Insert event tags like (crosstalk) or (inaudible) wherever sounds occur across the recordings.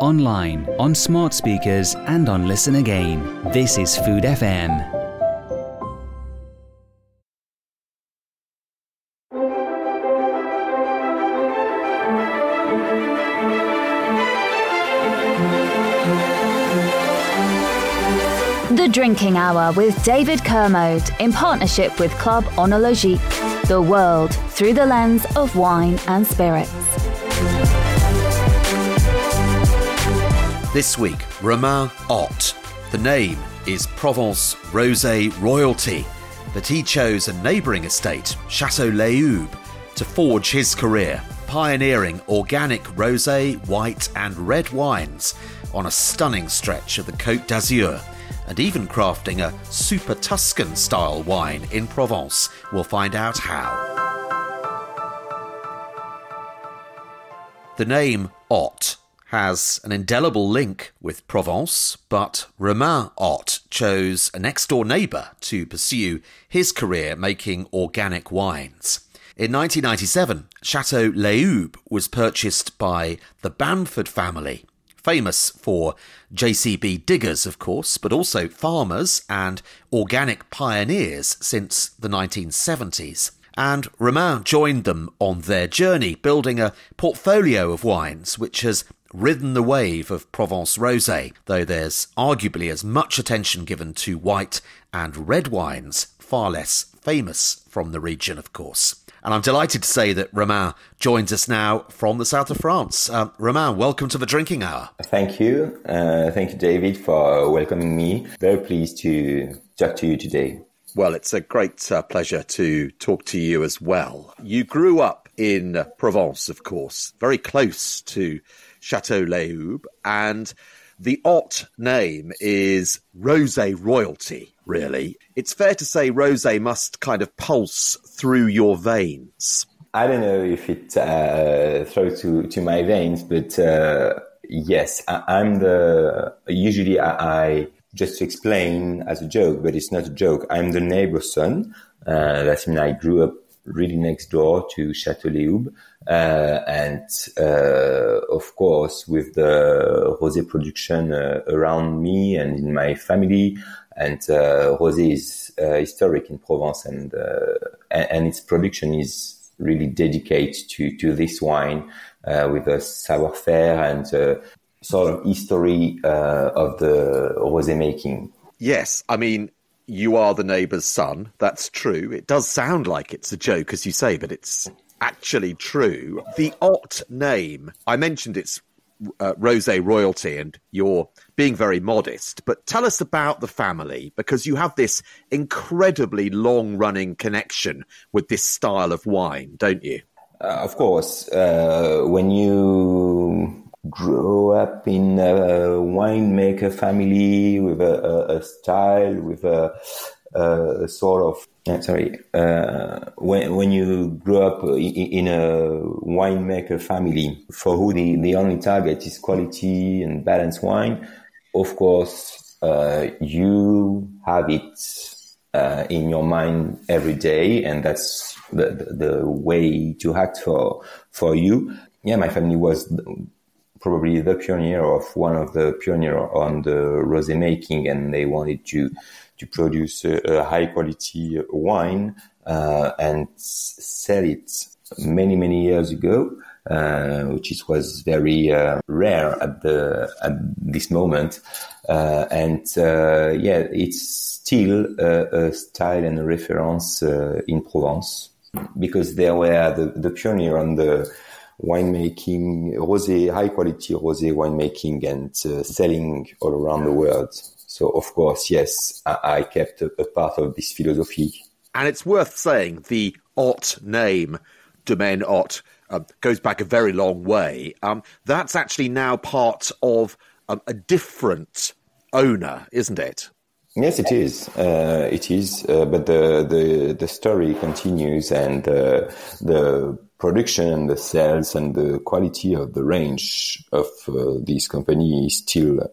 online, on smart speakers, and on Listen Again. This is Food FM. The Drinking Hour with David Kermode in partnership with Club Oenologique. The world through the lens of wine and spirits. This week, Romain Ott. The name is Provence Rosé Royalty, but he chose a neighbouring estate, Chateau Léoube, to forge his career, pioneering organic rosé, white, and red wines on a stunning stretch of the Côte d'Azur and even crafting a super Tuscan style wine in Provence. We'll find out how. The name Ott has an indelible link with Provence, but Romain Ott chose a next door neighbour to pursue his career making organic wines. In 1997, Chateau Léoube was purchased by the Bamford family, famous for JCB diggers, of course, but also farmers and organic pioneers since the 1970s. And Romain joined them on their journey, building a portfolio of wines which has ridden the wave of Provence rosé, though there's arguably as much attention given to white and red wines, far less famous from the region, of course. And I'm delighted to say that Romain joins us now from the south of France. Uh, Romain, welcome to the Drinking Hour. Thank you. Uh, thank you, David, for welcoming me. Very pleased to talk to you today. Well, it's a great uh, pleasure to talk to you as well. You grew up in Provence, of course, very close to Chateau Léoube, and the Ott name is Rosé royalty, really. It's fair to say rosé must kind of pulse through your veins. I don't know if it uh, throws to, to my veins, but uh, yes, I, am the. Usually, I, I, just to explain as a joke, but it's not a joke. I'm the neighbor's son. Uh, that means I grew up really next door to Chateau Léoube. Uh, and uh, of course, with the rosé production uh, around me and in my family, and rosé is historic in Provence, and and its production is really dedicated to to this wine with a savoir-faire and sort of history of the rosé making. Yes, I mean you are the neighbour's son. That's true. It does sound like it's a joke, as you say, but it's actually true. The Ott name, I mentioned it's uh, Rose royalty, and you're being very modest. But tell us about the family because you have this incredibly long running connection with this style of wine, don't you? Uh, of course. Uh, when you grow up in a winemaker family with a, a, a style, with a, a sort of uh, sorry, uh, when when you grow up in, a winemaker family for who the, the only target is quality and balanced wine, of course, uh, you have it uh, in your mind every day, and that's the, the, the way to act for for you. Yeah, my family was probably the pioneer of one of the pioneer on the rosé making, and they wanted to to produce a, a high quality wine uh, and sell it many many years ago, uh, which is, was very uh, rare at the at this moment, uh, and uh, yeah, it's still a, a, style and a reference uh, in Provence because they were the, the pioneer on the winemaking, rosé, high quality rosé winemaking and uh, selling all around the world. So of course, yes, I, I kept a, a, part of this philosophy. And it's worth saying the Ott name, Domaine Ott, uh, goes back a very long way. Um, that's actually now part of um, a different owner, isn't it? Yes, it is. Uh, it is. Uh, but the, the the story continues, and uh, the production, and the sales, and the quality of the range of uh, this company is still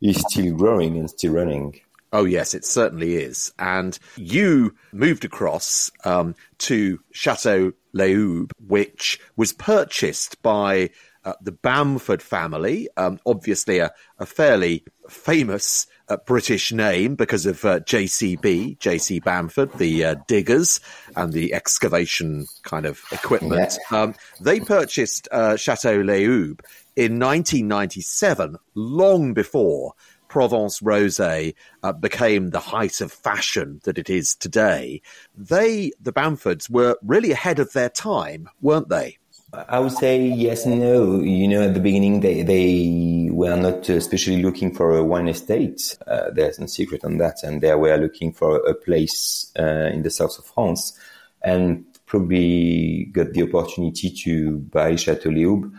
is still growing and still running. Oh yes, it certainly is. And you moved across um, to Chateau Léoube, which was purchased by uh, the Bamford family, um, obviously a, a, fairly famous uh, British name because of uh, JCB, JC Bamford, the uh, diggers and the excavation kind of equipment. Yeah. Um, they purchased uh, Chateau Léoube in 1997, long before Provence Rosé uh, became the height of fashion that it is today, they, the Bamfords, were really ahead of their time, weren't they? I would say yes and no. You know, at the beginning, they, they were not especially looking for a wine estate. Uh, there's no secret on that. And they were looking for a place uh, in the south of France and probably got the opportunity to buy Chateau Léoube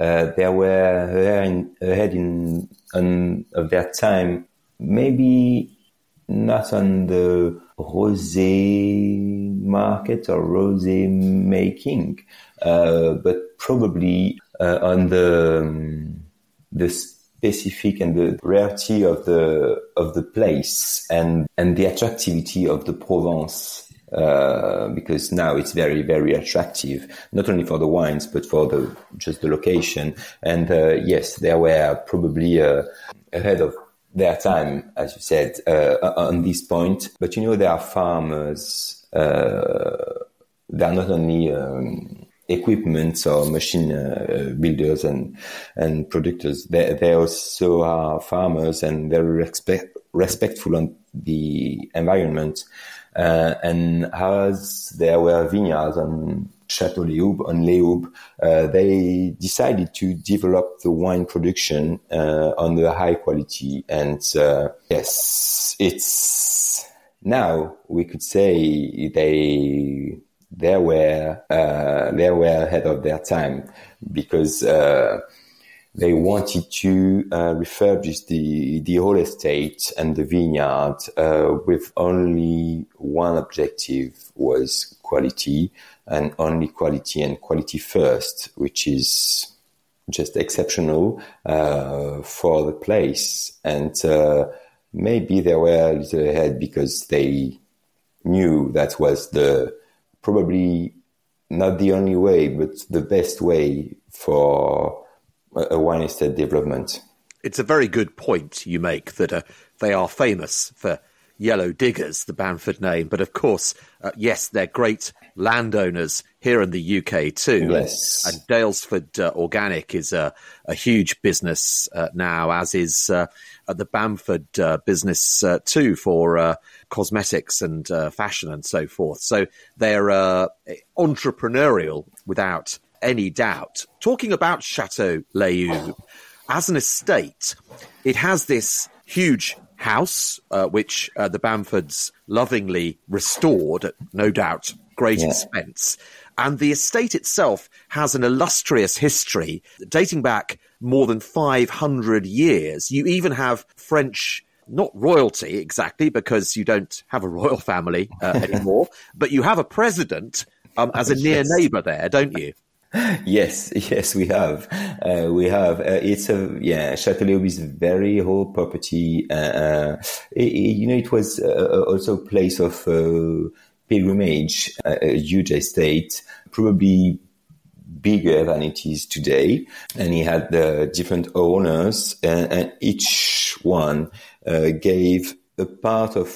uh, they were ahead in on of their time. Maybe not on the rosé market or rosé making, uh, but probably uh, on the um, the specific and the rarity of the of the place and and the attractivity of the Provence uh, because now it's very very attractive not only for the wines but for the just the location. And uh, yes they were probably uh, ahead of their time as you said uh, on this point. But you know there are farmers uh, they are not only um, equipment or machine uh, builders and and producers. They, they also are farmers and very respect, respectful on the environment. Uh, and as there were vineyards on Chateau Léoube, on Léoube, uh, they decided to develop the wine production uh, on the high quality. And uh, yes, it's now we could say they they were uh, they were ahead of their time because uh, they wanted to uh, refurbish the the whole estate and the vineyard uh, with only one objective was quality and only quality and quality first, which is just exceptional uh, for the place. And uh, maybe they were a little ahead because they knew that was the probably not the only way, but the best way for a wine estate development. It's a very good point you make that uh, they are famous for yellow diggers, the Bamford name, but of course, uh, yes, they're great landowners here in the UK too. Yes. And, Daylesford uh, Organic is a, a huge business uh, now, as is uh, the Bamford uh, business too for cosmetics and fashion and so forth. So they're entrepreneurial without any doubt. Talking about Chateau Léoube, as an estate, it has this huge house, uh, which uh, the Bamfords lovingly restored at no doubt great yeah. expense. And the estate itself has an illustrious history dating back more than 500 years. You even have French not royalty exactly because you don't have a royal family uh, (laughs) anymore, but you have a president um, as a (laughs) near neighbor there, don't you? (laughs) yes, yes, we have. Uh, we have. Uh, it's a yeah. Château Léoube is very whole property. Uh, uh it, it, you know, it was uh, also a place of uh, pilgrimage, a huge estate, probably bigger than it is today. And he had the different owners, and, and each one gave a part of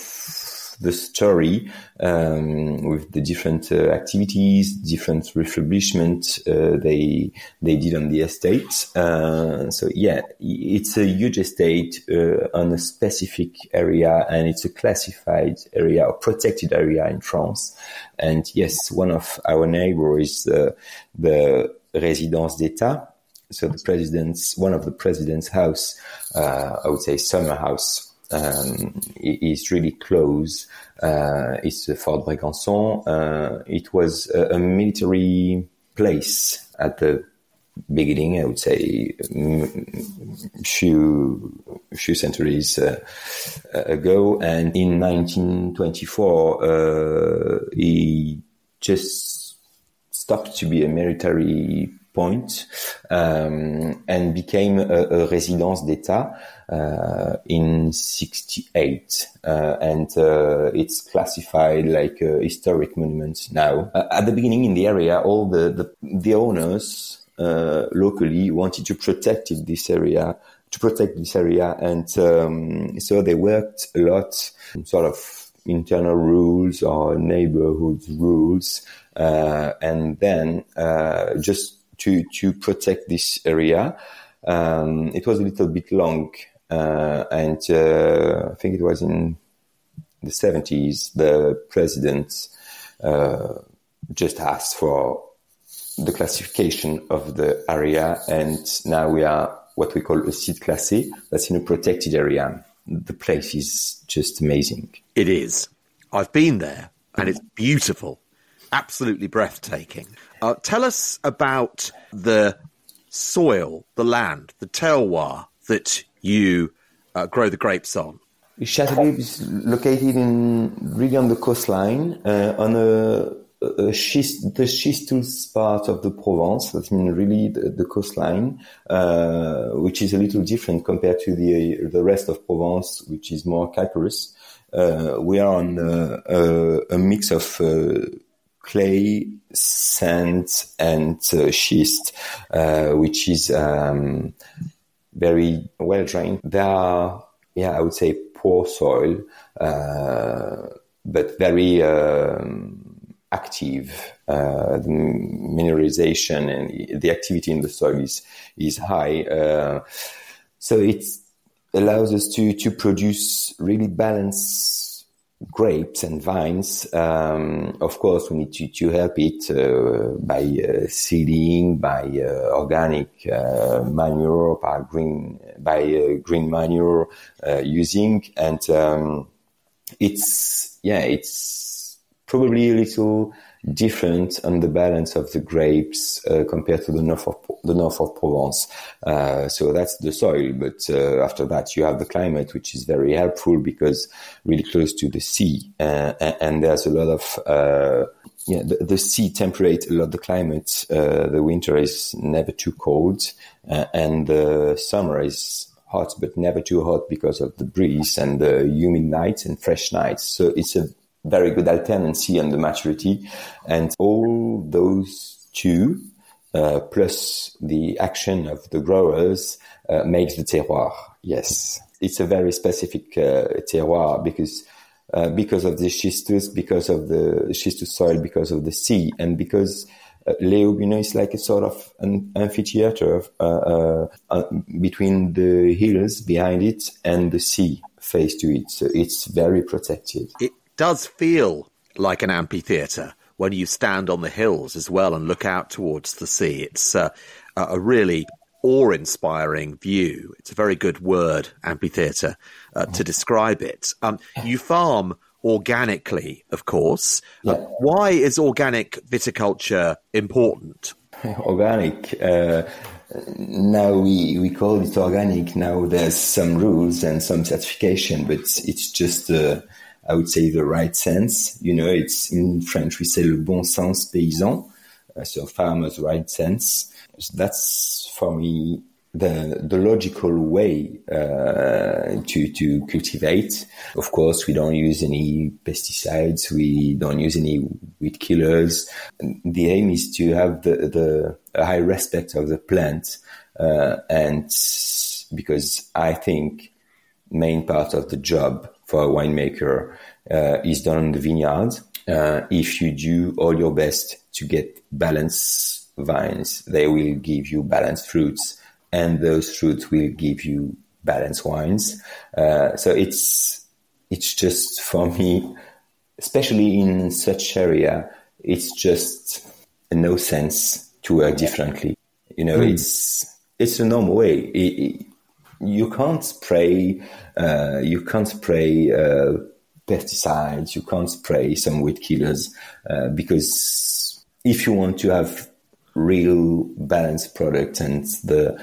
the story um, with the different uh, activities, different refurbishment uh, they they did on the estate. Uh, so yeah, it's a huge estate uh, on a specific area, and it's a classified area or protected area in France. And yes, one of our neighbors is the Résidence d'État. So the president's one of the president's house, uh, I would say summer house um, is really close. Uh, it's Fort Brégançon. Uh, it was a, a, military place at the beginning, I would say, few few centuries uh, ago. And in 1924, uh, it just stopped to be a military point um, and became a, a résidence d'État uh, in 68 uh, and uh, it's classified like a historic monument now. Uh, at the beginning in the area, all the, the, the owners uh, locally wanted to protect this area, to protect this area, and um, so they worked a lot, sort of internal rules or neighborhood rules, uh, and then just to to protect this area. Um, it was a little bit long, uh, and uh, I think it was in the 70s. The president uh, just asked for the classification of the area, and now we are what we call a site classé. That's in a protected area. The place is just amazing. It is. I've been there, and it's beautiful, absolutely breathtaking. Uh, tell us about the soil, the land, the terroir that you uh, grow the grapes on. Château Léoube is located in really on the coastline, uh, on a, a schist, the schistous part of the Provence. That means really the, the coastline, uh, which is a little different compared to the the rest of Provence, which is more calcareous. Uh, we are on uh, a, a mix of uh, clay, sand, and schist, uh, which is um, very well drained. There are, yeah, I would say poor soil, uh, but very um, active. Uh, the mineralization and the activity in the soil is is high, uh, so it allows us to to produce really balanced grapes and vines. Um, of course, we need to, to help it uh, by uh, seeding, by uh, organic uh, manure, by green by uh, green manure uh, using, and um, it's yeah, it's probably a little different on the balance of the grapes uh, compared to the north of the north of Provence. Uh, so that's the soil, but uh, after that you have the climate, which is very helpful because really close to the sea, uh, and there's a lot of uh, yeah, the, the, sea temperate a lot the climate. Uh, the winter is never too cold, and the summer is hot, but never too hot because of the breeze and the humid nights and fresh nights. So it's a very good alternancy and the maturity. And all those two, uh, plus the action of the growers, uh, makes the terroir. Yes. It's a very specific uh, terroir because uh, because of the schistous, because of the schistous soil, because of the sea, and because uh, Hauts-Guenons is like a sort of an amphitheater of, uh, uh, uh, between the hills behind it and the sea face to it. So it's very protected. It does feel like an amphitheater when you stand on the hills as well and look out towards the sea. It's uh, a really awe-inspiring view. It's a very good word, amphitheater, uh, to describe it. Um, you (laughs) farm organically, of course. Uh, yeah. Uh, why is organic viticulture important? (laughs) Organic. Uh, now we, we call it organic. Now there's some rules and some certification, but it's just uh, I would say the right sense. You know, it's in French we say le bon sens paysan, uh, so farmer's right sense. So that's for me the the logical way uh, to to cultivate. Of course, we don't use any pesticides. We don't use any weed killers. The aim is to have the the high respect of the plant, uh, and because I think main part of the job for a winemaker uh, is done in the vineyard. Uh, if you do all your best to get balanced vines, they will give you balanced fruits, and those fruits will give you balanced wines. Uh, so it's it's just for me, especially in such area, it's just no sense to work differently. You know, mm. it's it's a normal way. It, it, you can't spray, uh, you can't spray uh, pesticides, you can't spray some weed killers uh, because if you want to have real balanced product and the,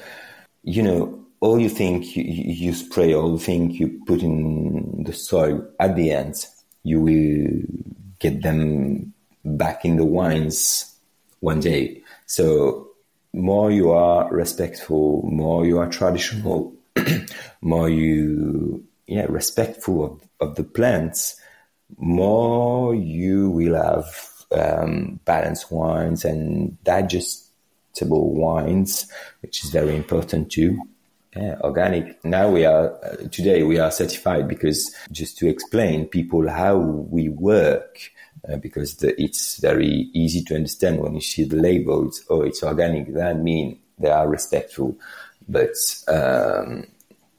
you know, all you think you, you spray, all you think you put in the soil at the end, you will get them back in the wines one day. So more you are respectful, more you are traditional, (clears throat) more you yeah respectful of, of the plants, more you will have um, balanced wines, and digestible wines, which is very important too. Yeah, organic. Now we are uh, today we are certified because just to explain people how we work, uh, because the, it's very easy to understand when you see the labels. Oh, it's organic. That means they are respectful, but um,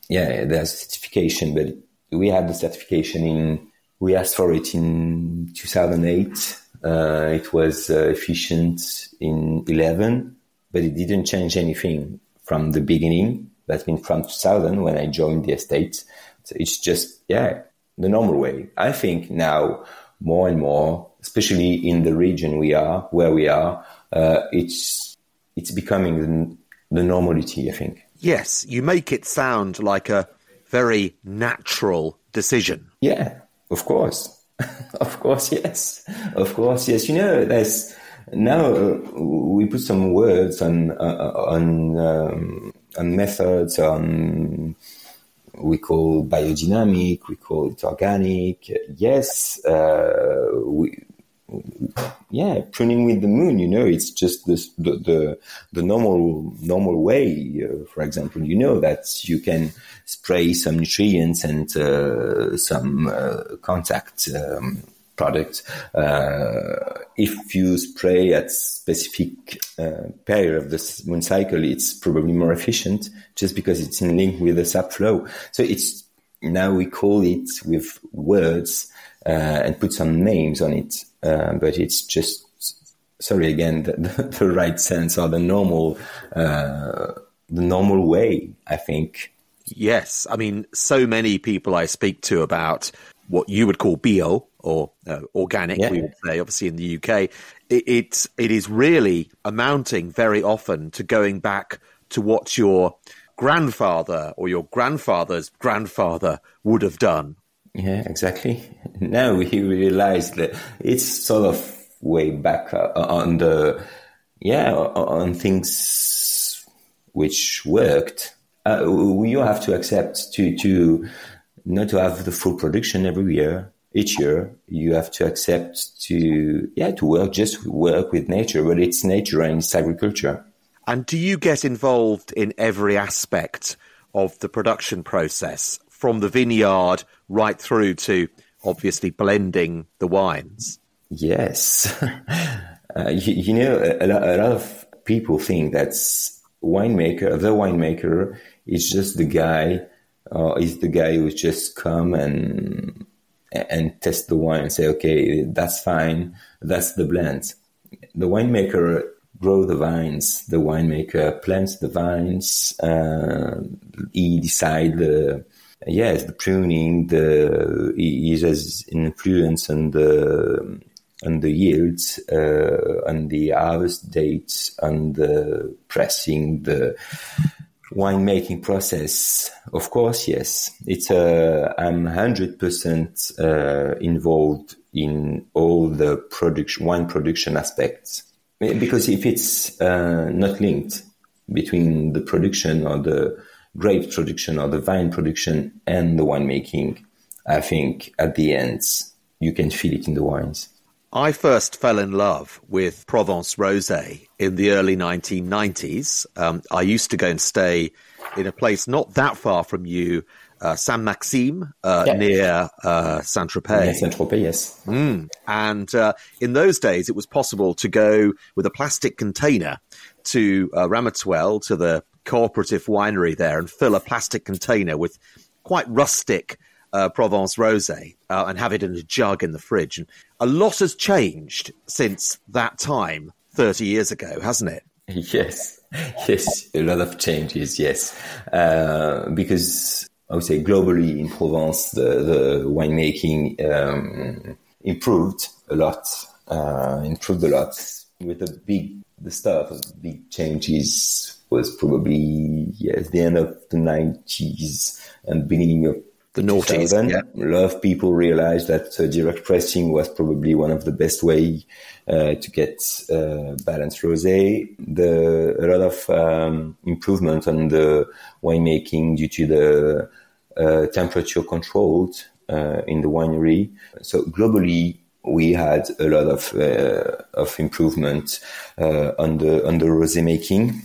yeah, there's certification. But we had the certification in. We asked for it in 2008. Uh, it was uh, efficient in 11, but it didn't change anything from the beginning that's been from 2000 when I joined the estate. So it's just, yeah, the normal way. I think now more and more, especially in the region we are, where we are, uh, it's, it's becoming the, normality, I think. Yes, you make it sound like a very natural decision. Yeah, of course. (laughs) of course, yes. Of course, yes. You know, there's now uh, we put some words on uh, on um, on methods on we call biodynamic, we call it organic. Yes, uh, we, yeah, pruning with the moon. You know, it's just the the the normal normal way. Uh, for example, you know that you can spray some nutrients and uh, some uh, contact. Um, product. Uh, if you spray at specific uh, period of the moon cycle, it's probably more efficient just because it's in link with the sap flow. So it's now we call it with words uh, and put some names on it, uh, but it's just sorry again the, the, (laughs) the, right sense or the normal uh, the normal way. I think. Yes, I mean, so many people I speak to about what you would call bio or uh, organic, yeah. we would say, obviously in the UK, it, it's it is really amounting very often to going back to what your grandfather or your grandfather's grandfather would have done. Yeah, exactly. Now we realize that it's sort of way back uh, on the yeah on things which worked. Uh, you have to accept to to not to have the full production every year each year you have to accept to yeah to work just work with nature but it's nature and it's agriculture and do you get involved in every aspect of the production process from the vineyard right through to obviously blending the wines yes (laughs) uh, you, you, know a, a, lot of people think that winemaker the winemaker is just the guy uh, is the guy who just come and and test the wine and say, okay, that's fine. That's the blend. The winemaker grow the vines. The winemaker plants the vines. Uh, he decide the, yes, the pruning, the, he, he has influence on the, on the yields, uh, on the harvest dates, on the pressing, the, winemaking process, of course, yes. It's uh, I'm hundred percent uh, involved in all the production wine production aspects because if it's uh, not linked between the production or the grape production or the vine production and the winemaking, I think at the end you can feel it in the wines. I first fell in love with Provence Rosé in the early 1990s. Um, I used to go and stay in a place not that far from you, uh, Saint Maxime, uh, yeah. near uh, Saint Tropez. Saint Tropez, yes. Mm. And uh, in those days, it was possible to go with a plastic container to uh, Ramatuelle, to the cooperative winery there, and fill a plastic container with quite rustic uh, Provence rosé uh, and have it in a jug in the fridge. And a lot has changed since that time, 30 years ago, hasn't it? (laughs) Yes, yes, a lot of changes, yes. Uh, because I would say globally in Provence, the, the winemaking um, improved a lot, uh, improved a lot with the big, the start of big changes was probably yes the end of the 90s and beginning of the noughties. Yeah. A lot of people realized that uh, direct pressing was probably one of the best way uh, to get uh, balanced rosé. The a lot of um, improvement on the winemaking due to the uh, temperature controlled uh, in the winery. So globally, we had a lot of uh, of improvement uh, on the on the rosé making,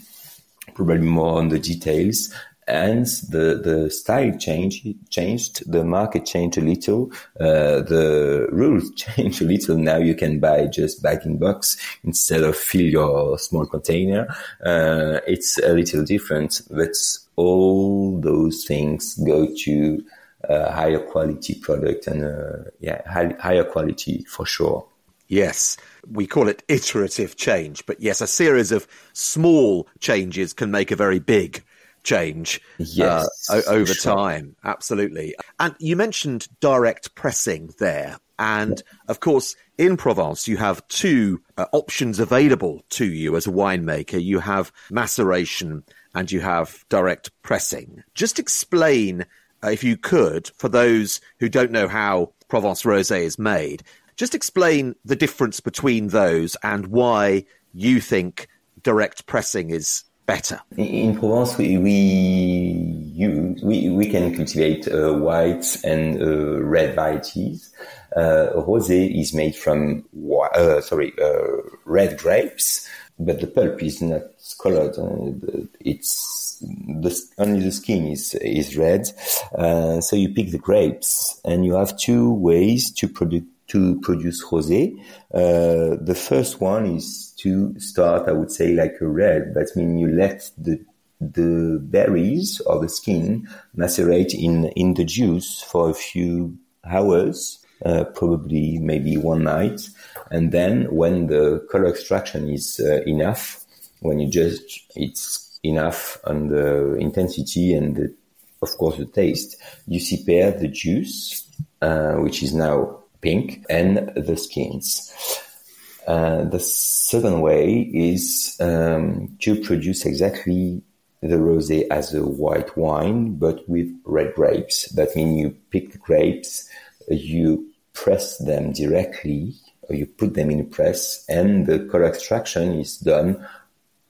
probably more on the details. And the, the style change changed, the market changed a little, uh, the rules (laughs) changed a little. Now you can buy just bag in box instead of fill your small container. Uh, it's a little different, but all those things go to a higher quality product and uh, yeah, high, higher quality for sure. Yes, we call it iterative change, but yes, a series of small changes can make a very big change yes, uh, over sure. time. Absolutely. And you mentioned direct pressing there. And of course, in Provence, you have two uh, options available to you as a winemaker. You have maceration and you have direct pressing. Just explain, uh, if you could, for those who don't know how Provence Rosé is made, just explain the difference between those and why you think direct pressing is better. In Provence, we we we, we can cultivate uh, white and uh, red varieties. Uh, rosé is made from uh, sorry uh, red grapes, but the pulp is not colored. Uh, it's the, only the skin is is red. so you pick the grapes, and you have two ways to produce to produce rosé. Uh, the first one is to start, I would say, like a red. That means you let the the berries or the skin macerate in in the juice for a few hours, uh, probably maybe one night, and then when the color extraction is uh, enough, when you just it's enough on the intensity and the, of course the taste, you prepare the juice, uh, which is now pink and the skins. Uh, the second way is um, to produce exactly the rosé as a white wine, but with red grapes. That means you pick the grapes, you press them directly, or you put them in a press, and the color extraction is done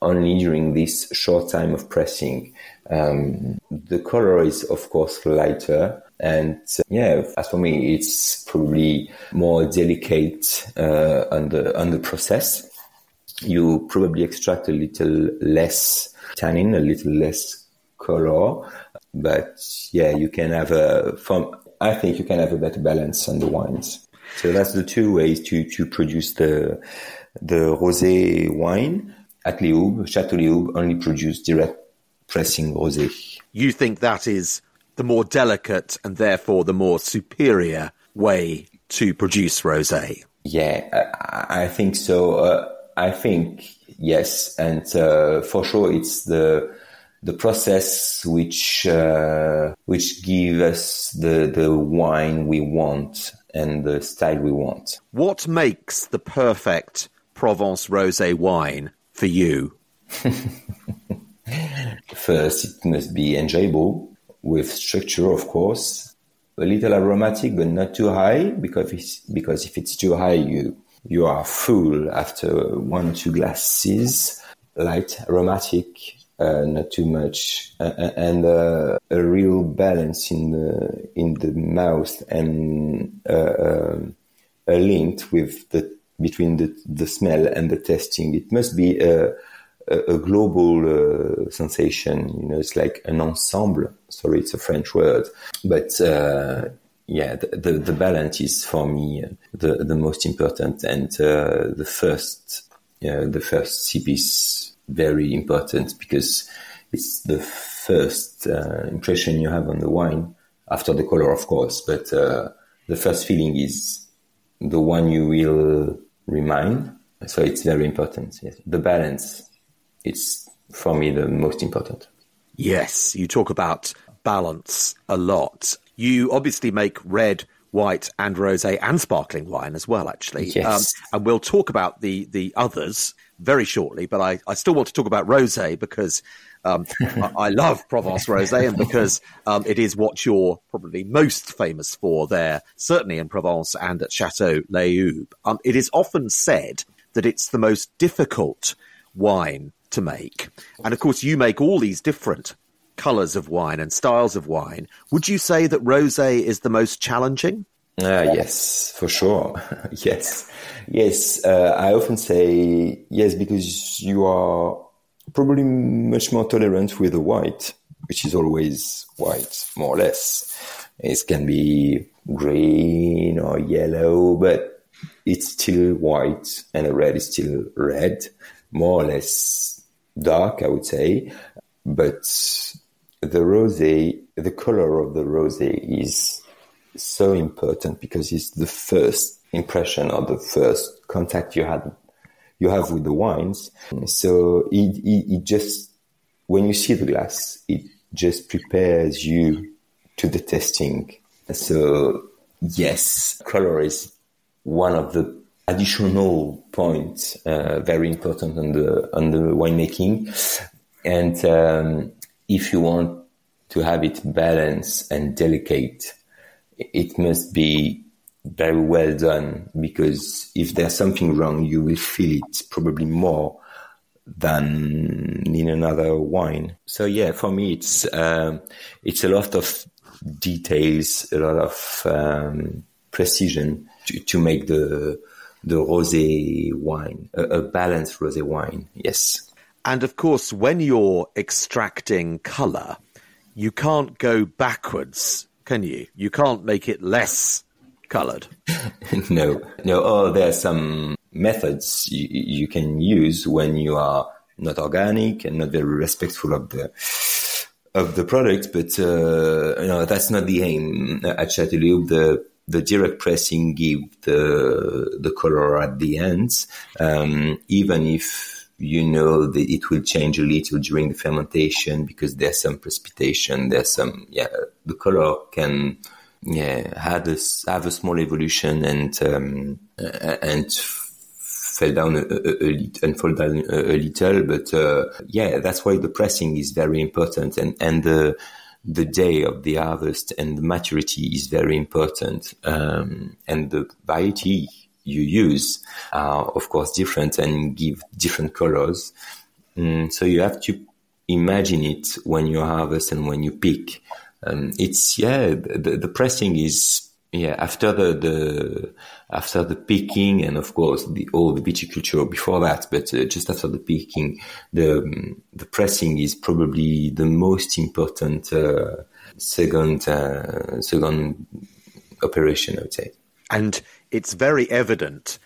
only during this short time of pressing. Um, the color is, of course, lighter and uh, yeah, as for me, it's probably more delicate uh, on the on the process. You probably extract a little less tannin, a little less color, but yeah, you can have a from. I think you can have a better balance on the wines. So that's the two ways to to produce the the rosé wine. At Léoube, Chateau Léoube only produce direct pressing rosé. You think that is the more delicate and therefore the more superior way to produce rosé. Yeah, I, I think so. Uh, I think yes, and uh, for sure it's the the process which uh, which gives us the the wine we want and the style we want. What makes the perfect Provence rosé wine for you? (laughs) First, it must be enjoyable with structure, of course, a little aromatic, but not too high because because if it's too high, you you are full after one two glasses. Light aromatic, uh, not too much, uh, and uh, a real balance in the in the mouth and uh, um, a link with the between the the smell and the tasting. It must be a a, a global uh, sensation. You know, it's like an ensemble. Sorry, it's a French word, but uh, yeah, the, the, the balance is for me the the most important, and uh, the first the first sip is very important because it's the first uh, impression you have on the wine after the color, of course, but uh, the first feeling is the one you will remind. So it's very important. Yes. The balance it's for me the most important. Yes, you talk about balance a lot. You obviously make red, white, and rosé and sparkling wine as well, actually. Yes. Um, and we'll talk about the the others very shortly. But I, I still want to talk about rosé because um, (laughs) I, I, love Provence rosé and because um, it is what you're probably most famous for there, certainly in Provence and at Chateau Léoube. Um, it is often said that it's the most difficult wine to make. And of course, you make all these different colors of wine and styles of wine. Would you say that rosé is the most challenging? Uh, yes, for sure. (laughs) yes, yes. Uh, I often say yes because you are probably much more tolerant with the white, which is always white, more or less. It can be green or yellow, but it's still white, and the red is still red, more or less dark, I would say. But the rosé, the color of the rosé is so important because it's the first impression or the first contact you had you have with the wines. So it, it, it just when you see the glass, it just prepares you to the testing. So yes, color is one of the additional points uh, very important on the on the winemaking, and um, if you want to have it balanced and delicate, it must be very well done because if there's something wrong, you will feel it probably more than in another wine. So yeah, for me, it's um, it's a lot of details, a lot of um, precision to, to make the the rosé wine a, a balanced rosé wine. Yes, and of course, when you're extracting color, you can't go backwards, can you? You can't make it less colored. (laughs) no, no. Oh, there are some methods you, you can use when you are not organic and not very respectful of the of the product, but uh, you know that's not the aim at Château Léoube. The the direct pressing give the the color at the end, um, even if you know that it will change a little during the fermentation because there's some precipitation. There's some yeah, the color can yeah have a have a small evolution and um, and fell down a, a, a, and fall down a, a little. But uh, yeah, that's why the pressing is very important, and and the the day of the harvest and the maturity is very important, um, and the variety you use are of course different and give different colors. Mm, so you have to imagine it when you harvest and when you pick. Um, it's yeah, the, the pressing is yeah, after the, the after the picking and of course the all the viticulture before that, but uh, just after the picking, the the pressing is probably the most important uh, second uh, second operation, I would say. And it's very evident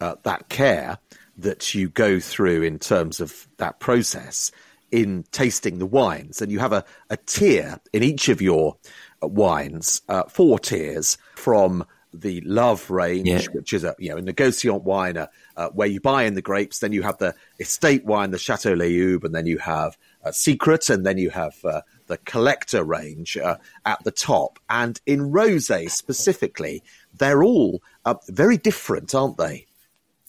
uh, that care that you go through in terms of that process in tasting the wines, and you have a, a tier in each of your wines, uh, four tiers from the Love range, yeah. which is a you know a negociant wine uh, uh, where you buy in the grapes. Then you have the estate wine, the Chateau Léoube, and then you have a Secret, and then you have uh, the collector range uh, at the top. And in rosé specifically, they're all uh, very different, aren't they?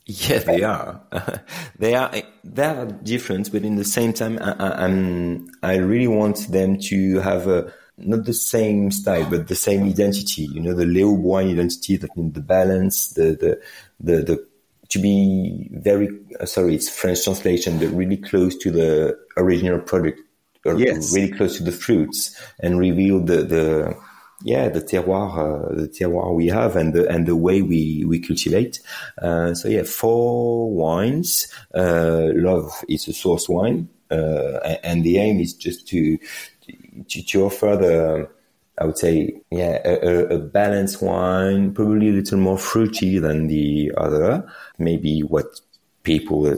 Yeah, they are. (laughs) they are. They are different, but in the same time, I, I, I really want them to have a not the same style, but the same identity. You know, the wine identity, that means the balance, the, the, the, the, to be very, uh, sorry, it's French translation, but really close to the original product, or yes. really close to the fruits and reveal the, the, yeah, the terroir, uh, the terroir we have and the, and the way we, we cultivate. Uh, so yeah, four wines. Uh, love is a source wine. Uh, and the aim is just to, to, to offer the, I would say, yeah, a, a, balanced wine, probably a little more fruity than the other. Maybe what people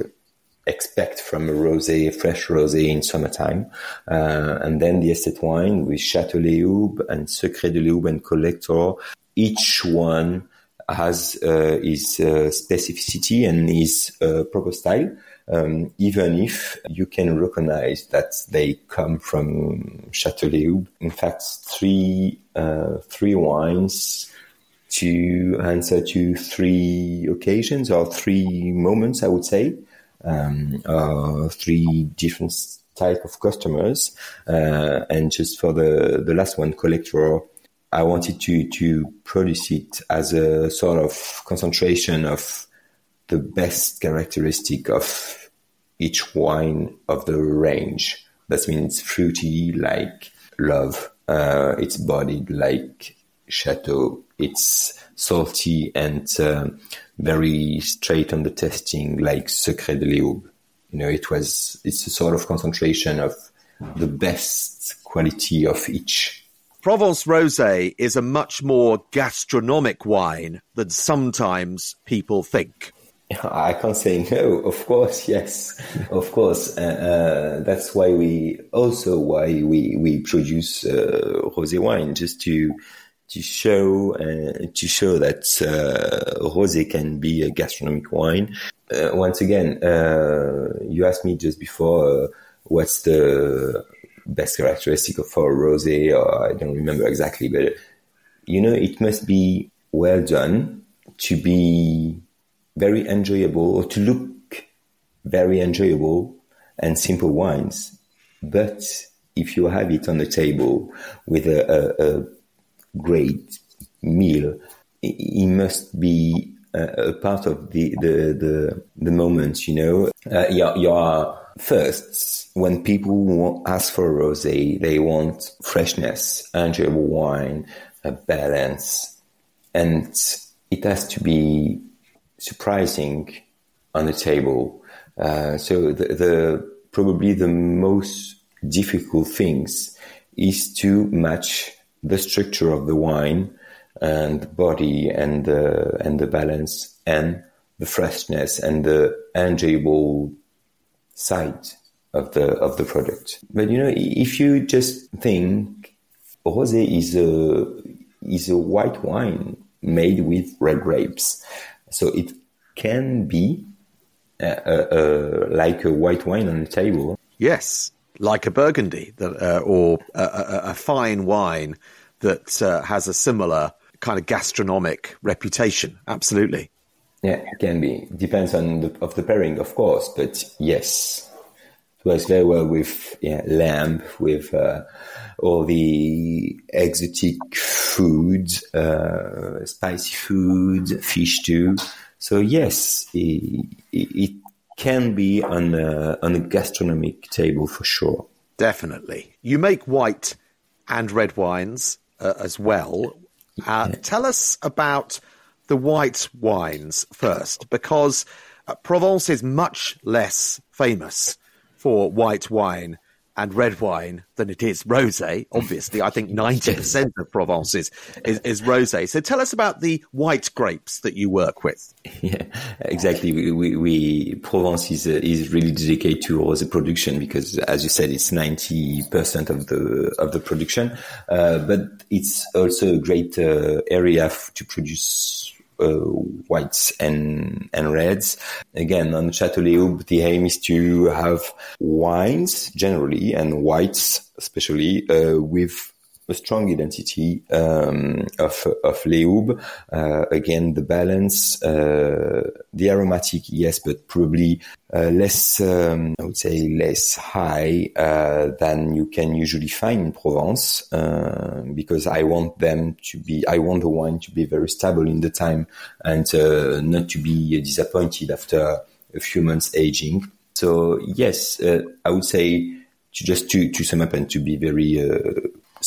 expect from a rosé, fresh rosé in summertime. Uh, and then the estate wine with Chateau Léoube and Secret de Léoube and Collector. Each one has uh, his uh, specificity and his uh, proper style um, even if you can recognize that they come from Chateau In fact, three uh, three wines to answer to three occasions or three moments, I would say, um, uh, three different type of customers, uh, and just for the the last one, collector. I wanted to to produce it as a sort of concentration of the best characteristic of each wine of the range. That means it's fruity like love. Uh, it's bodied like chateau. It's salty and uh, very straight on the testing, like Secret de Léoube. You know, it was it's a sort of concentration of the best quality of each. Provence Rosé is a much more gastronomic wine than sometimes people think. I can't say no. Of course, yes, of course. Uh, uh, that's why we also why we we produce uh, rosé wine just to to show uh, to show that uh, rosé can be a gastronomic wine. Uh, once again, you asked me just before what's the best characteristic of a rosé, or I don't remember exactly, but you know, it must be well done to be very enjoyable or to look very enjoyable and simple wines. But if you have it on the table with a, a, a great meal, it must be a, part of the, the, the, the moment, you know. Uh, your, your first, when people ask for a rosé, they want freshness, enjoyable wine, a balance, and it has to be surprising on the table. Uh, so the, the, probably the most difficult things is to match the structure of the wine and the body and the and the balance and the freshness and the enjoyable side of the of the product. But you know, if you just think rosé is a is a white wine made with red grapes, so it can be uh, uh, uh, like a white wine on the table. Yes, like a Burgundy that, uh, or a, a, a, fine wine that uh, has a similar kind of gastronomic reputation. Absolutely. Yeah, it can be. Depends on the of the pairing, of course, but yes, it works very well with yeah, lamb, with uh, all the exotic foods, uh, spicy food, fish too. So yes, it, it can be on a, on a gastronomic table for sure. Definitely. You make white and red wines uh, as well. Uh, yeah. Tell us about the white wines first, because uh, Provence is much less famous for white wine and red wine than it is rosé. Obviously, I think (laughs) 90% of Provence is, is, is rosé. So tell us about the white grapes that you work with. (laughs) Yeah, exactly. We, we, we Provence is, uh, is really dedicated to rosé production because, as you said, it's 90% of the, of the production. Uh, but it's also a great uh, area f- to produce uh, whites and and reds. Again, on Chateau Léoube, the aim is to have wines generally and whites especially uh, with a strong identity um, of of Léoube. Uh, again, the balance, uh, the aromatic, yes, but probably uh, less, um, I would say, less high uh, than you can usually find in Provence, uh, because I want them to be, I want the wine to be very stable in the time and uh, not to be disappointed after a few months aging. So yes, I would say to just to, to sum up and to be very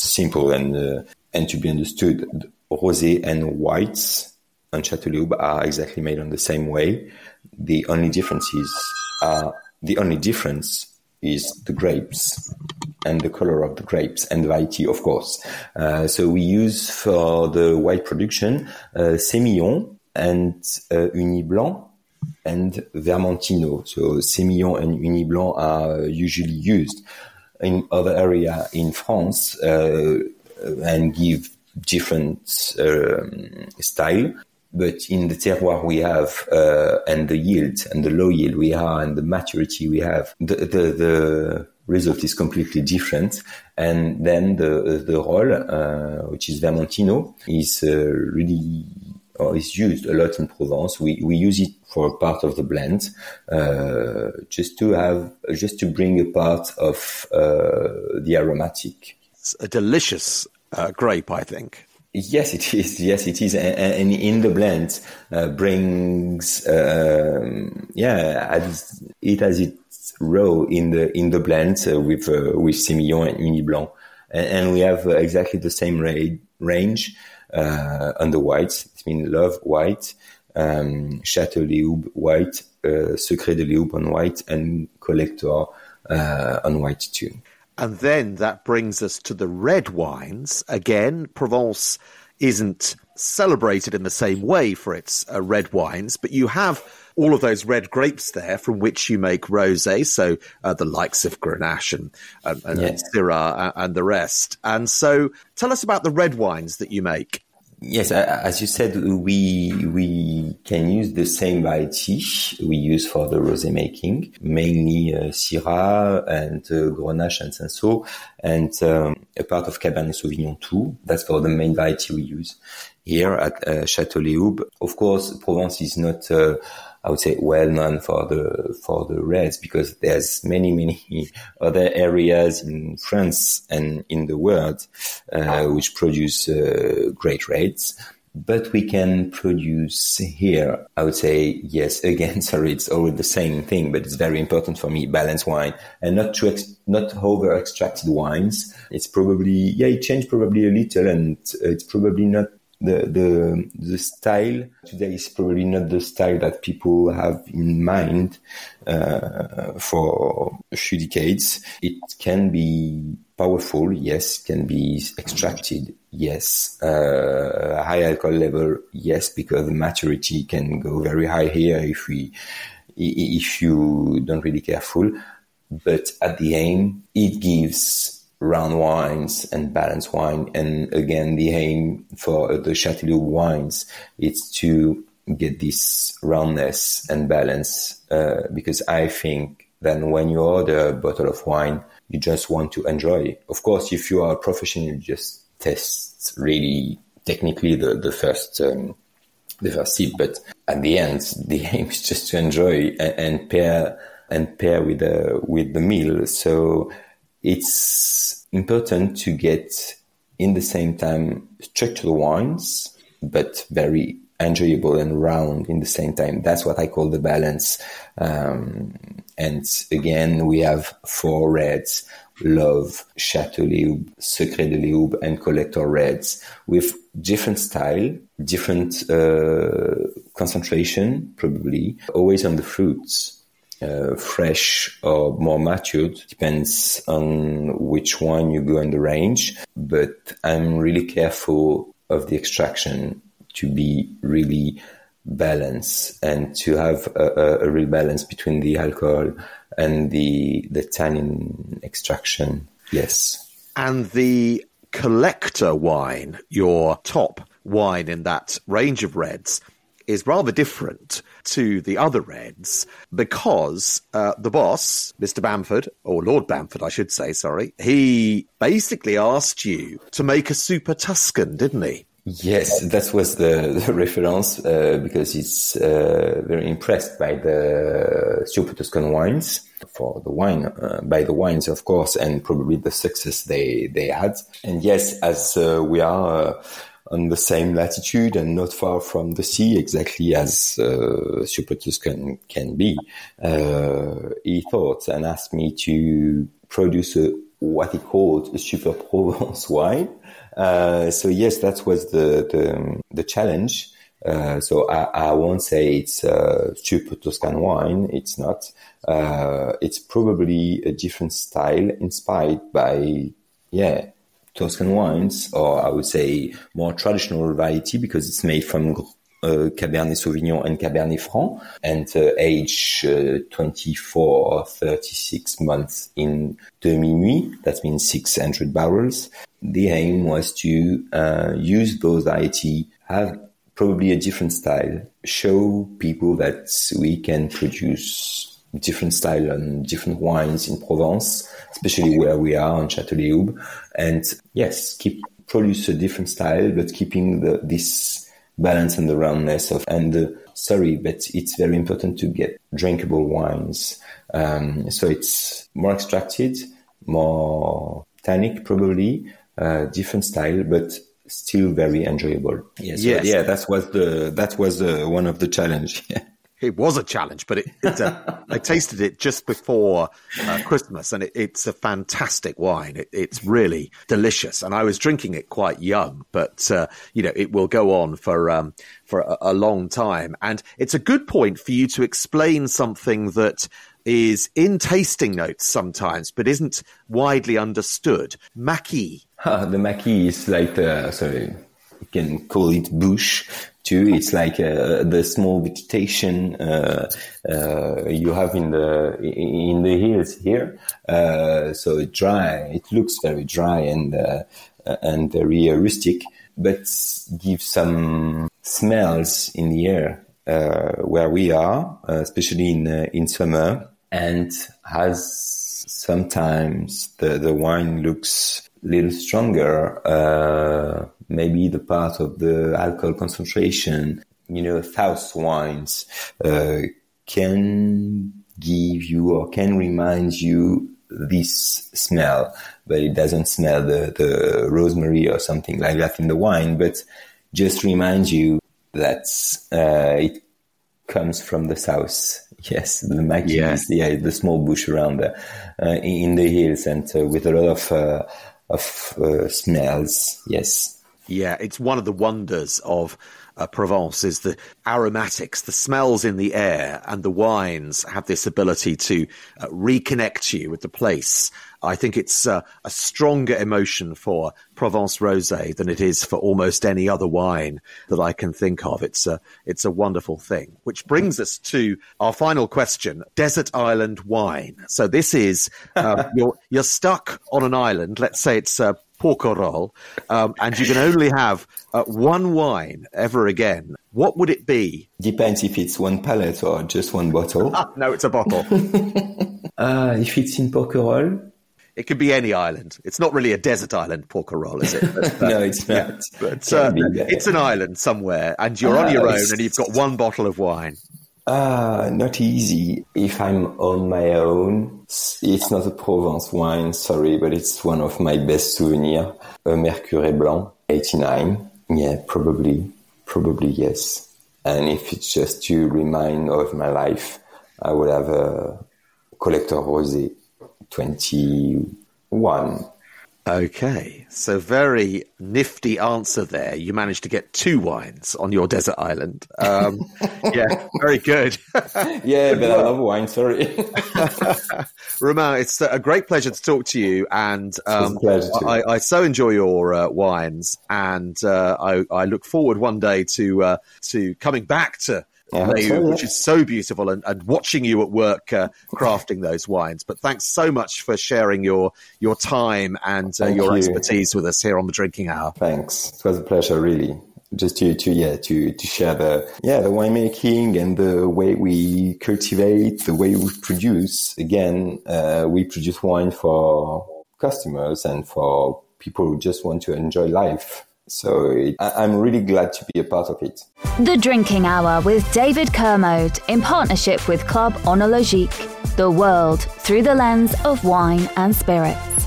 simple and uh, and to be understood. Rosé and whites on Chateau are exactly made on the same way. The only differences are the only difference is the grapes and the color of the grapes and the variety, of course. Uh, so we use for the white production uh, Sémillon and uh, Ugni Blanc and Vermentino. So Sémillon and Ugni Blanc are usually used in other area in France uh, and give different um, style. But in the terroir we have, uh, and the yield and the low yield we have, and the maturity we have, the, the, the result is completely different. And then the the Rolle, uh, which is Vermentino, is uh, really or is used a lot in Provence. We we use it for part of the blend, uh, just to have just to bring a part of uh, the aromatic. It's a delicious uh, grape, I think. Yes, it is. Yes, it is, and, and in the blend uh, brings um, yeah, it has its role in the in the blend uh, with uh, with Semillon and Ugni Blanc. and, and we have uh, exactly the same ra- range uh, on the whites. It means Love white, um, Chateau Léoube white, uh, Secret de Léoube on white, and Collector uh, on white too. And then that brings us to the red wines. Again, Provence isn't celebrated in the same way for its uh, red wines, but you have all of those red grapes there from which you make rosé, so uh, the likes of Grenache and, and, and, and Syrah and the rest. And so tell us about the red wines that you make. Yes, as you said, we we can use the same variety we use for the rosé making, mainly uh, Syrah and uh, Grenache and Cinsault, and um, a part of Cabernet Sauvignon too. That's for the main variety we use here at uh, Chateau Léoube. Of course, Provence is not uh, I would say well known for the for the reds because there's many many (laughs) other areas in France and in the world uh, which produce uh, great reds. But we can produce here, I would say, yes, (laughs) again, sorry, it's always the same thing, but it's very important for me, balanced wine and not to, ex- not over extracted wines. It's probably, yeah, it changed probably a little and it's probably not the the the style today is probably not the style that people have in mind uh, for a few decades. It can be powerful, yes. Can be extracted, yes. Uh, high alcohol level, yes, because the maturity can go very high here if we if you don't really careful. But at the aim, it gives round wines and balanced wine. And again, the aim for the Châteauneuf wines is to get this roundness and balance uh, because I think that when you order a bottle of wine, you just want to enjoy. Of course, if you are a professional, you just test really technically the, the first um, the first sip, but at the end, (laughs) the aim is just to enjoy and, and pair and pair with the with the meal. So it's important to get in the same time structured wines, but very enjoyable and round in the same time. That's what I call the balance. Um, and again, we have four reds, Love, Chateau Léoube, Secret de Léoube, and Collector Reds with different style, different uh, concentration, probably, always on the fruits uh, fresh or more matured. Depends on which one you go in the range. But I'm really careful of the extraction to be really balanced and to have a, a, real balance between the alcohol and the the tannin extraction. Yes. And the collector wine, your top wine in that range of reds, is rather different to the other Reds because uh, the boss, Mr. Bamford, or Lord Bamford, I should say, sorry, he basically asked you to make a super Tuscan, didn't he? Yes, that was the, the (laughs) reference uh, because he's uh, very impressed by the Super Tuscan wines for the wine, uh, by the wines, of course, and probably the success they, they had. And yes, as uh, we are uh, on the same latitude and not far from the sea, exactly as uh, Super Tuscan can be. Uh, he thought and asked me to produce a, what he called a Super Provence (laughs) wine. Uh, so yes, that was the the, the challenge. Uh, so I, I, won't say it's a super Tuscan wine. It's not. Uh, it's probably a different style inspired by, yeah, Tuscan wines, or I would say more traditional variety because it's made from uh, Cabernet Sauvignon and Cabernet Franc and uh, age uh, 24 or 36 months in demi-muid. That means 600 barrels. The aim was to uh, use those variety, have probably a different style, show people that we can produce different style and different wines in Provence, especially where we are on Château And yes, keep produce a different style, but keeping the, this balance and the roundness of, and the, sorry, but it's very important to get drinkable wines. Um, so it's more extracted, more tannic probably, uh, different style, but still very enjoyable. Yes, yeah, so, yeah, that was the, that was uh, one of the challenge. (laughs) it was a challenge, but it, it uh, (laughs) I tasted it just before uh, Christmas, and it, it's a fantastic wine. It, it's really delicious, and I was drinking it quite young, but uh, you know it will go on for um, for a, a long time, and it's a good point for you to explain something that is in tasting notes sometimes, but isn't widely understood. Maquis. (laughs) the maquis is like the sorry, you can call it bush too. It's like uh, the small vegetation uh, uh, you have in the in the hills here. Uh, so dry. It looks very dry and uh, and very rustic, but gives some smells in the air where we are, especially in in summer, and has sometimes the the wine looks a little stronger maybe the part of the alcohol concentration, you know, South wines, uh, can give you or can remind you this smell, but it doesn't smell the, the rosemary or something like that in the wine, but just reminds you that uh, it comes from the south. (laughs) Yes, the maquis, yeah. yeah, the small bush around the, uh, in the hills and uh, with a lot of uh, of uh, smells. Yes. Yeah, it's one of the wonders of uh, Provence is the aromatics, the smells in the air, and the wines have this ability to uh, reconnect you with the place. I think it's uh, a stronger emotion for Provence Rosé than it is for almost any other wine that I can think of. It's a it's a wonderful thing. Which brings us to our final question: desert island wine. So this is uh, (laughs) you're you're stuck on an island. Let's say it's uh, Porquerolles, um, and you can only have uh, one wine ever again, what would it be? Depends if it's one pallet or just one bottle. (laughs) no, it's a bottle. (laughs) uh, if it's in Porquerolles, it could be any island. It's not really a desert island, Porquerolles, is it? But, uh, (laughs) no, it's not. Yeah, but uh, it's an island somewhere, and you're on your own, and you've got one bottle of wine. Uh, not easy. If I'm on my own, it's not a Provence wine, sorry, but it's one of my best souvenirs. A Mercurey Blanc, 89. Yeah, probably, probably yes. And if it's just to remind of my life, I would have a Collector Rosé, 21. Okay, so very nifty answer there. You managed to get two wines on your desert island. Um, (laughs) yeah, very good. (laughs) yeah, but I love wine. Sorry, (laughs) Romain. It's a great pleasure to talk to you, and um, I, I, so enjoy your uh, wines, and uh, I, I, look forward one day to uh, to coming back to so, yeah. which is so beautiful, and, and watching you at work uh, (laughs) crafting those wines. But thanks so much for sharing your your time and uh, your you. expertise with us here on the Drinking Hour. Thanks, it was a pleasure, really. Just to, to yeah to, to share the yeah the winemaking and the way we cultivate, the way we produce. Again, uh, we produce wine for customers and for people who just want to enjoy life. So it, I'm really glad to be a part of it. The Drinking Hour with David Kermode in partnership with Club Oenologique, the world through the lens of wine and spirits.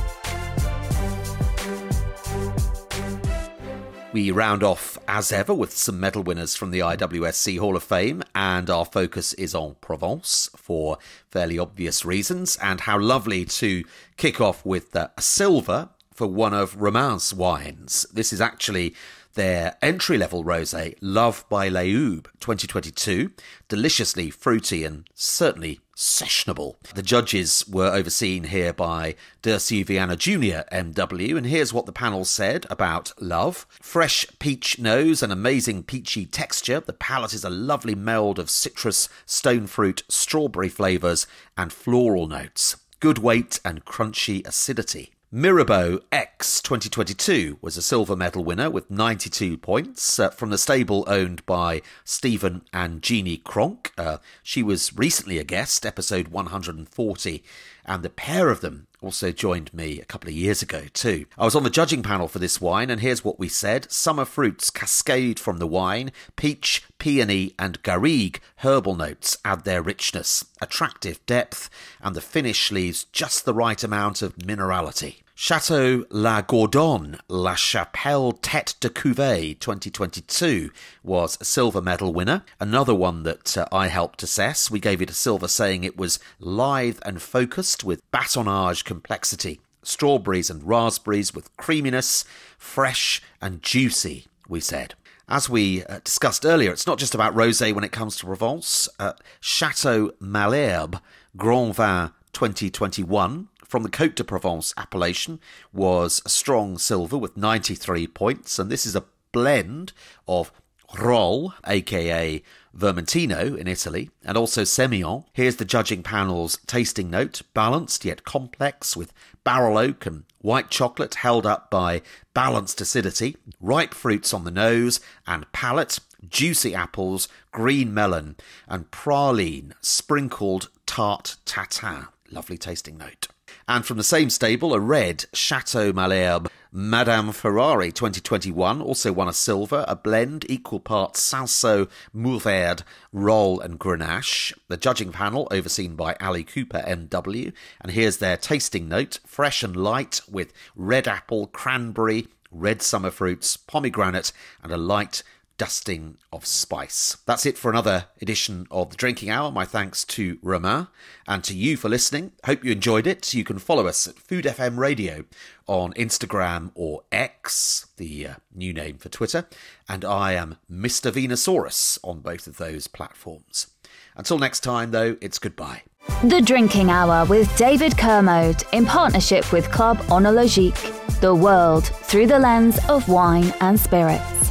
We round off as ever with some medal winners from the IWSC Hall of Fame, and our focus is on Provence for fairly obvious reasons. And how lovely to kick off with uh, a silver for one of Romain's wines. This is actually their entry level rose, Love by Léoube 2022. Deliciously fruity and certainly sessionable. The judges were overseen here by Dirceu Vianna Jr., MW, and here's what the panel said about Love. Fresh peach nose and amazing peachy texture. The palate is a lovely meld of citrus, stone fruit, strawberry flavours, and floral notes. Good weight and crunchy acidity. Mirabeau X 2022 was a silver medal winner with 92 points uh, from the stable owned by Stephen and Jeany Cronk. Uh, she was recently a guest, episode 140, and the pair of them also joined me a couple of years ago too. I was on the judging panel for this wine, and here's what we said. Summer fruits cascade from the wine. Peach, peony, and garrigue herbal notes add their richness, attractive depth, and the finish leaves just the right amount of minerality. Chateau La Gordonne, La Chapelle Tête de Cuvée 2022 was a silver medal winner. Another one that uh, I helped assess. We gave it a silver saying it was lithe and focused with batonnage complexity. Strawberries and raspberries with creaminess, fresh and juicy, we said. As we uh, discussed earlier, it's not just about rosé when it comes to Provence. Uh, Chateau Malherbe Grand Vin 2021 from the Côte de Provence appellation was strong silver with 93 points, and this is a blend of Rolle, aka Vermentino in Italy, and also Semillon. Here's the judging panel's tasting note, balanced yet complex, with barrel oak and white chocolate held up by balanced acidity, ripe fruits on the nose and palate, juicy apples, green melon, and praline sprinkled tart tatin. Lovely tasting note. And from the same stable, a red Chateau Malherbe Madame Ferrari 2021 also won a silver, a blend equal parts Cinsault, Mourvedre, Rolle, and Grenache. The judging panel, overseen by Ali Cooper MW, and here's their tasting note fresh and light with red apple, cranberry, red summer fruits, pomegranate, and a light dusting of spice. That's it for another edition of the Drinking Hour. My thanks to Romain and to you for listening. Hope you enjoyed it. You can follow us at Food FM Radio on Instagram or X, the uh, new name for Twitter, and I am Mr. Venusaurus on both of those platforms. Until next time, though, it's goodbye. The Drinking Hour with David Kermode in partnership with Club Oenologique, the world through the lens of wine and spirits.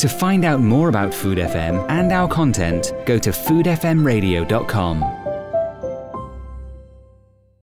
To find out more about Food FM and our content, go to foodfmradio.com.